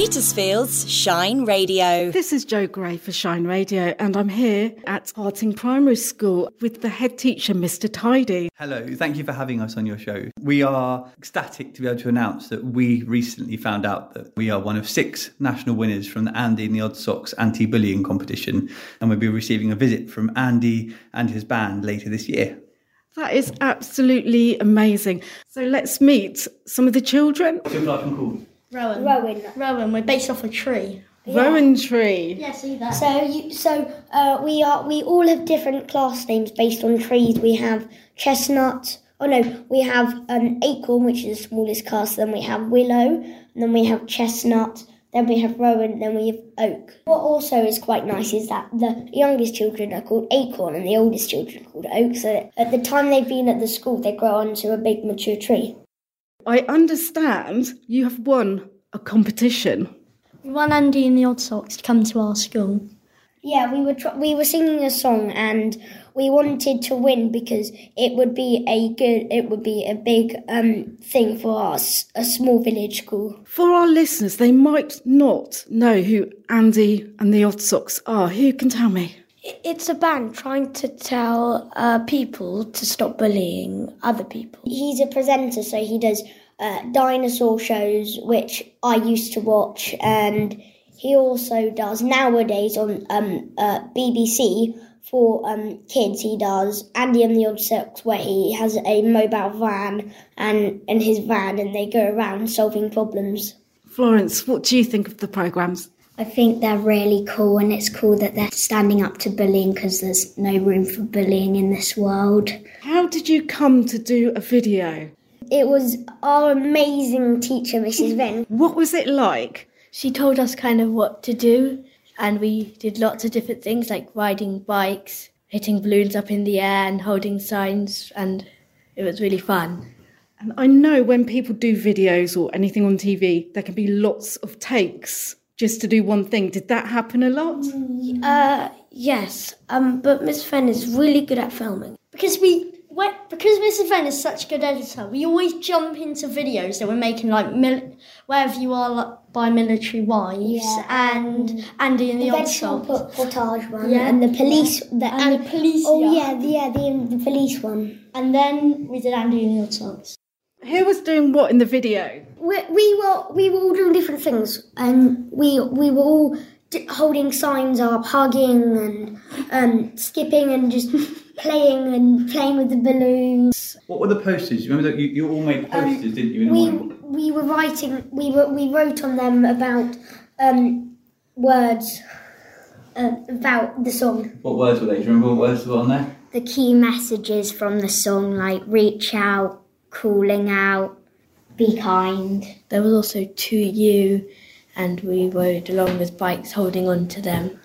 Petersfield's Shine Radio. This is Joe Gray for Shine Radio, and I'm here at Harting Primary School with the head teacher, Mr. Tidy. Hello, thank you for having us on your show. We are ecstatic to be able to announce that we recently found out that we are one of six national winners from the Andy and the Odd Socks anti bullying competition, and we'll be receiving a visit from Andy and his band later this year. That is absolutely amazing. So let's meet some of the children. What's your classroom called? Rowan. Rowan. Rowan, we're based off a tree. Rowan Tree. Yeah, see that. So you, so uh, we are we all have different class names based on trees. We have chestnut. Oh no, we have um, acorn, which is the smallest class. Then we have willow, and then we have chestnut. Then we have rowan. Then we have oak. What also is quite nice is that the youngest children are called acorn, and the oldest children are called oak. So at the time they've been at the school, they grow onto a big mature tree. I understand you have won a competition. We won Andy and the Odd Socks to come to our school. Yeah, we were tr- we were singing a song and we wanted to win because it would be a good it would be a big um thing for us a small village school. For our listeners, they might not know who Andy and the Odd Socks are. Who can tell me? It's a band trying to tell uh, people to stop bullying other people. He's a presenter, so he does uh, dinosaur shows, which I used to watch, and he also does nowadays on um, uh, BBC for um, kids. He does Andy and the Odd Socks, where he has a mobile van and in his van, and they go around solving problems. Florence, what do you think of the programmes? I think they're really cool, and it's cool that they're standing up to bullying because there's no room for bullying in this world. How did you come to do a video? It was our amazing teacher, Mrs. Venn. What was it like? She told us kind of what to do, and we did lots of different things like riding bikes, hitting balloons up in the air, and holding signs, and it was really fun. And I know when people do videos or anything on TV, there can be lots of takes just to do one thing. Did that happen a lot? Uh, yes, um, but Miss Fenn is really good at filming because we. When, because Mrs. Fenn is such a good editor, we always jump into videos that we're making, like mil- wherever you are like, by Military Wives Yeah. and Andy and the, The Odd vegetable Socks. one, Yeah. and the police, the, And the police, Oh yeah. yeah, the, yeah, the, the police one. And then we did Andy and the Odd Socks. Who was doing what in the video? We, we were we were all doing different things, and we we were all d- holding signs up, hugging and um, skipping and just playing and playing with the balloons. What were the posters? You remember that you, you all made posters, didn't you? In We morning? we were writing. We were we wrote on them about um, words uh, about the song. What words were they? Do you remember what words were on there? The key messages from the song, like reach out, calling out, be kind. There was also to you, and we rode along with bikes holding on to them.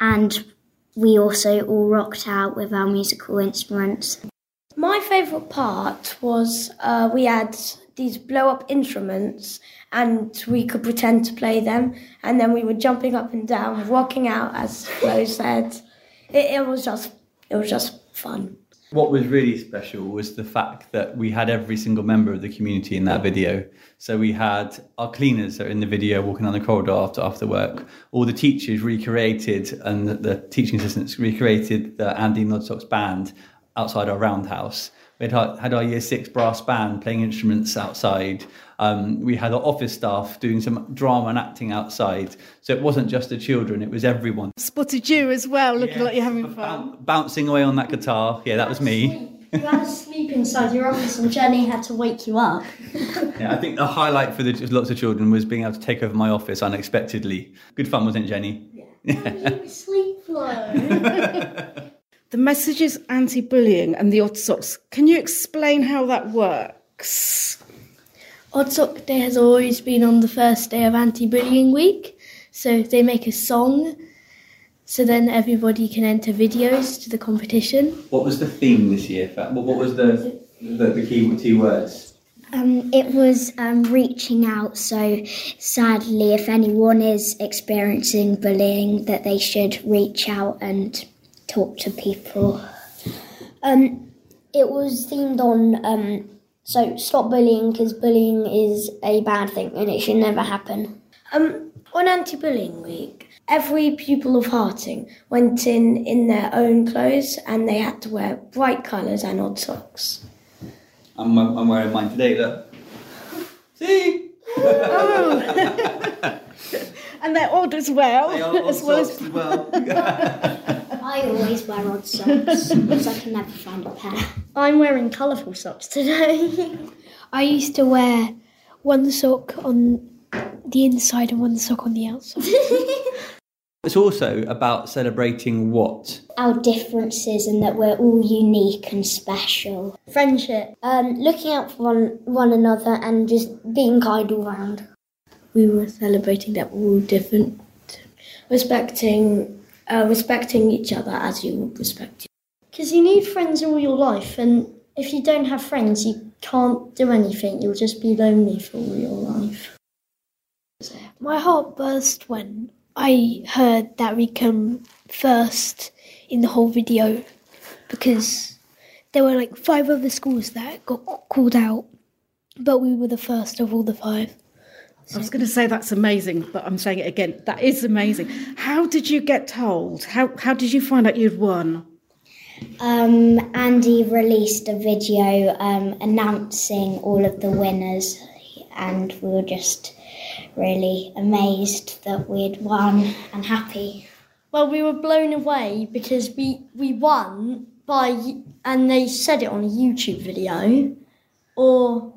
And we also all rocked out with our musical instruments. My favourite part was uh, we had these blow up instruments and we could pretend to play them and then we were jumping up and down, rocking out as Flo said. It, it was just it was just fun. What was really special was the fact that we had every single member of the community in that video. So we had our cleaners that are in the video walking down the corridor after after work. All the teachers recreated and the, the teaching assistants recreated the Andy and the Odd Socks band outside our roundhouse. We had our, had our year six brass band playing instruments outside. Um, we had our office staff doing some drama and acting outside. So it wasn't just the children; it was everyone. Spotted you as well, looking like you're having fun. Boun- bouncing away on that guitar. Yeah, that was me. You had to sleep inside your office and Jenny had to wake you up. Yeah, I think the highlight for the, lots of children was being able to take over my office unexpectedly. Good fun, wasn't it, Jenny? Sleep flow. The message is anti bullying and the odd socks. Can you explain how that works? Odd Sock Day has always been on the first day of anti bullying week. So they make a song so then everybody can enter videos to the competition. What was the theme this year? What, what was the, the the key two words? Um, it was um, reaching out. So, sadly, if anyone is experiencing bullying, that they should reach out and talk to people. Um, it was themed on um, so stop bullying because bullying is a bad thing and it should never happen. Um, on anti-bullying week, every pupil of Harting went in in their own clothes and they had to wear bright colours and odd socks. I'm, I'm wearing mine today, look. See? And they're odd as well. They are as well as as well. I always wear odd socks because I can never find a pair. I'm wearing colourful socks today. I used to wear one sock on the inside and one sock on the outside. It's also about celebrating what? Our differences and that we're all unique and special. Friendship. Um, looking out for one, one another and just being kind all round. We were celebrating that we're all different. Respecting, uh, respecting each other as you would respect you. Because you need friends all your life, and if you don't have friends, you can't do anything. You'll just be lonely for all your life. My heart burst when I heard that we come first in the whole video because there were like five other schools that got called out, but we were the first of all the five. I was going to say that's amazing, but I'm saying it again. That is amazing. How did you get told? How how did you find out you'd won? Um, Andy released a video um, announcing all of the winners, and we were just really amazed that we'd won and happy. Well, we were blown away because we we won by and they said it on a YouTube video, or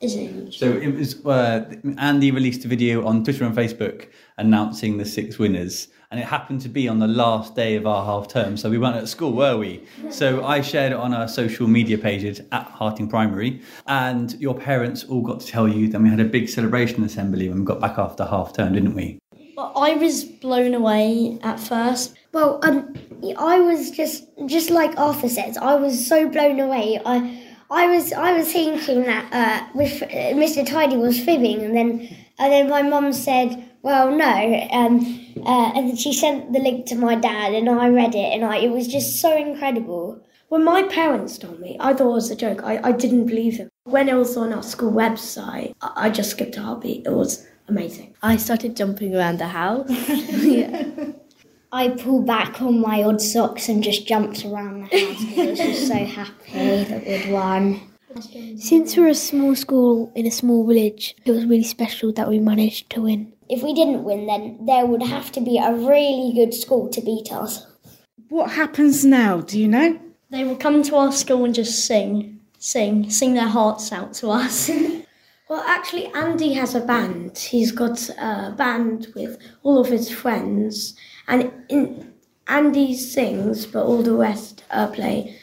is it? So it was uh, Andy released a video on Twitter and Facebook announcing the six winners, and it happened to be on the last day of our half term. So we weren't at school, were we? So I shared it on our social media pages at Harting Primary, and your parents all got to tell you. Then we had a big celebration assembly when we got back after half term, didn't we? Well, I was blown away at first. Well, um, I was just just like Arthur says. I was so blown away. I I was I was thinking that uh, with, uh, Mr. Tidy was fibbing, and then and then my mum said, "Well, no," um, uh, and then she sent the link to my dad, and I read it, and I it was just so incredible. When my parents told me, I thought it was a joke. I, I didn't believe them. When it was on our school website, I, I just skipped a heartbeat. It was amazing. I started jumping around the house. I pulled back on my odd socks and just jumped around the house because I was just so happy that we'd won. Since we're a small school in a small village, it was really special that we managed to win. If we didn't win, then there would have to be a really good school to beat us. What happens now? Do you know? They will come to our school and just sing, sing, sing their hearts out to us. Well, actually, Andy has a band. He's got a band with all of his friends, and in, Andy sings, but all the rest uh, play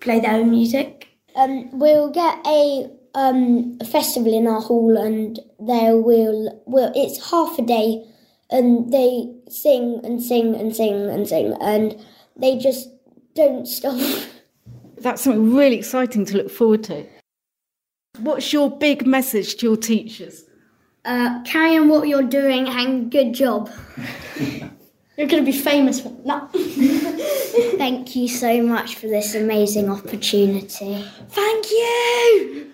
play their own music. Um, we'll get a um, a festival in our hall, and there will will it's half a day, and they sing and sing and sing and sing, and they just don't stop. That's something really exciting to look forward to. What's your big message to your teachers? Uh, carry on what you're doing, and good job. You're going to be famous. For- no. Thank you so much for this amazing opportunity. Thank you.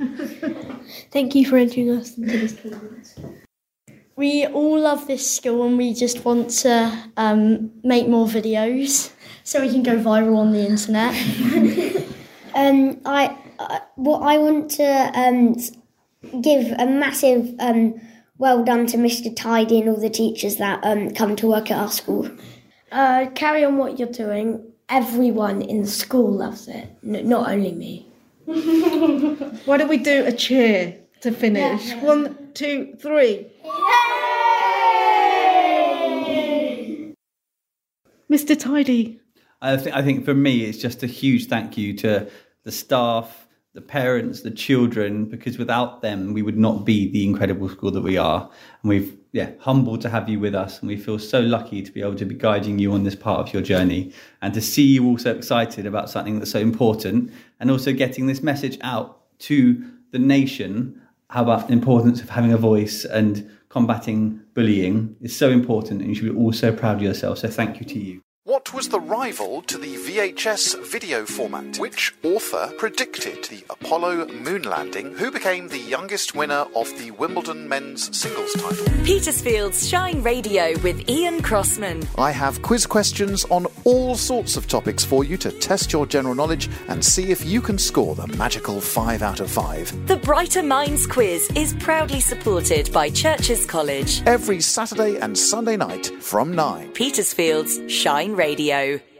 Thank you for entering us into this tournament. We all love this school and we just want to um, make more videos so we can go viral on the internet. Um, I uh, what I want to um, give a massive um, well done to Mr. Tidy and all the teachers that um, come to work at our school. Uh, carry on what you're doing. Everyone in the school loves it, N- not only me. Why don't we do a cheer to finish? One, two, three. Mr. Tidy. I think I think for me it's just a huge thank you to the staff, the parents, the children, because without them we would not be the incredible school that we are. And we've yeah, humbled to have you with us and we feel so lucky to be able to be guiding you on this part of your journey and to see you all so excited about something that's so important and also getting this message out to the nation about the importance of having a voice and combating bullying is so important and you should be all so proud of yourself. So thank you to you. What was the rival to the VHS video format? Which author predicted the Apollo moon landing? Who became the youngest winner of the Wimbledon men's singles title? Petersfield's Shine Radio with Ian Crossman. I have quiz questions on all sorts of topics for you to test your general knowledge and see if you can score the magical 5 out of 5. The Brighter Minds quiz is proudly supported by Churcher's College. Every Saturday and Sunday night from 9. Petersfield's Shine Radio.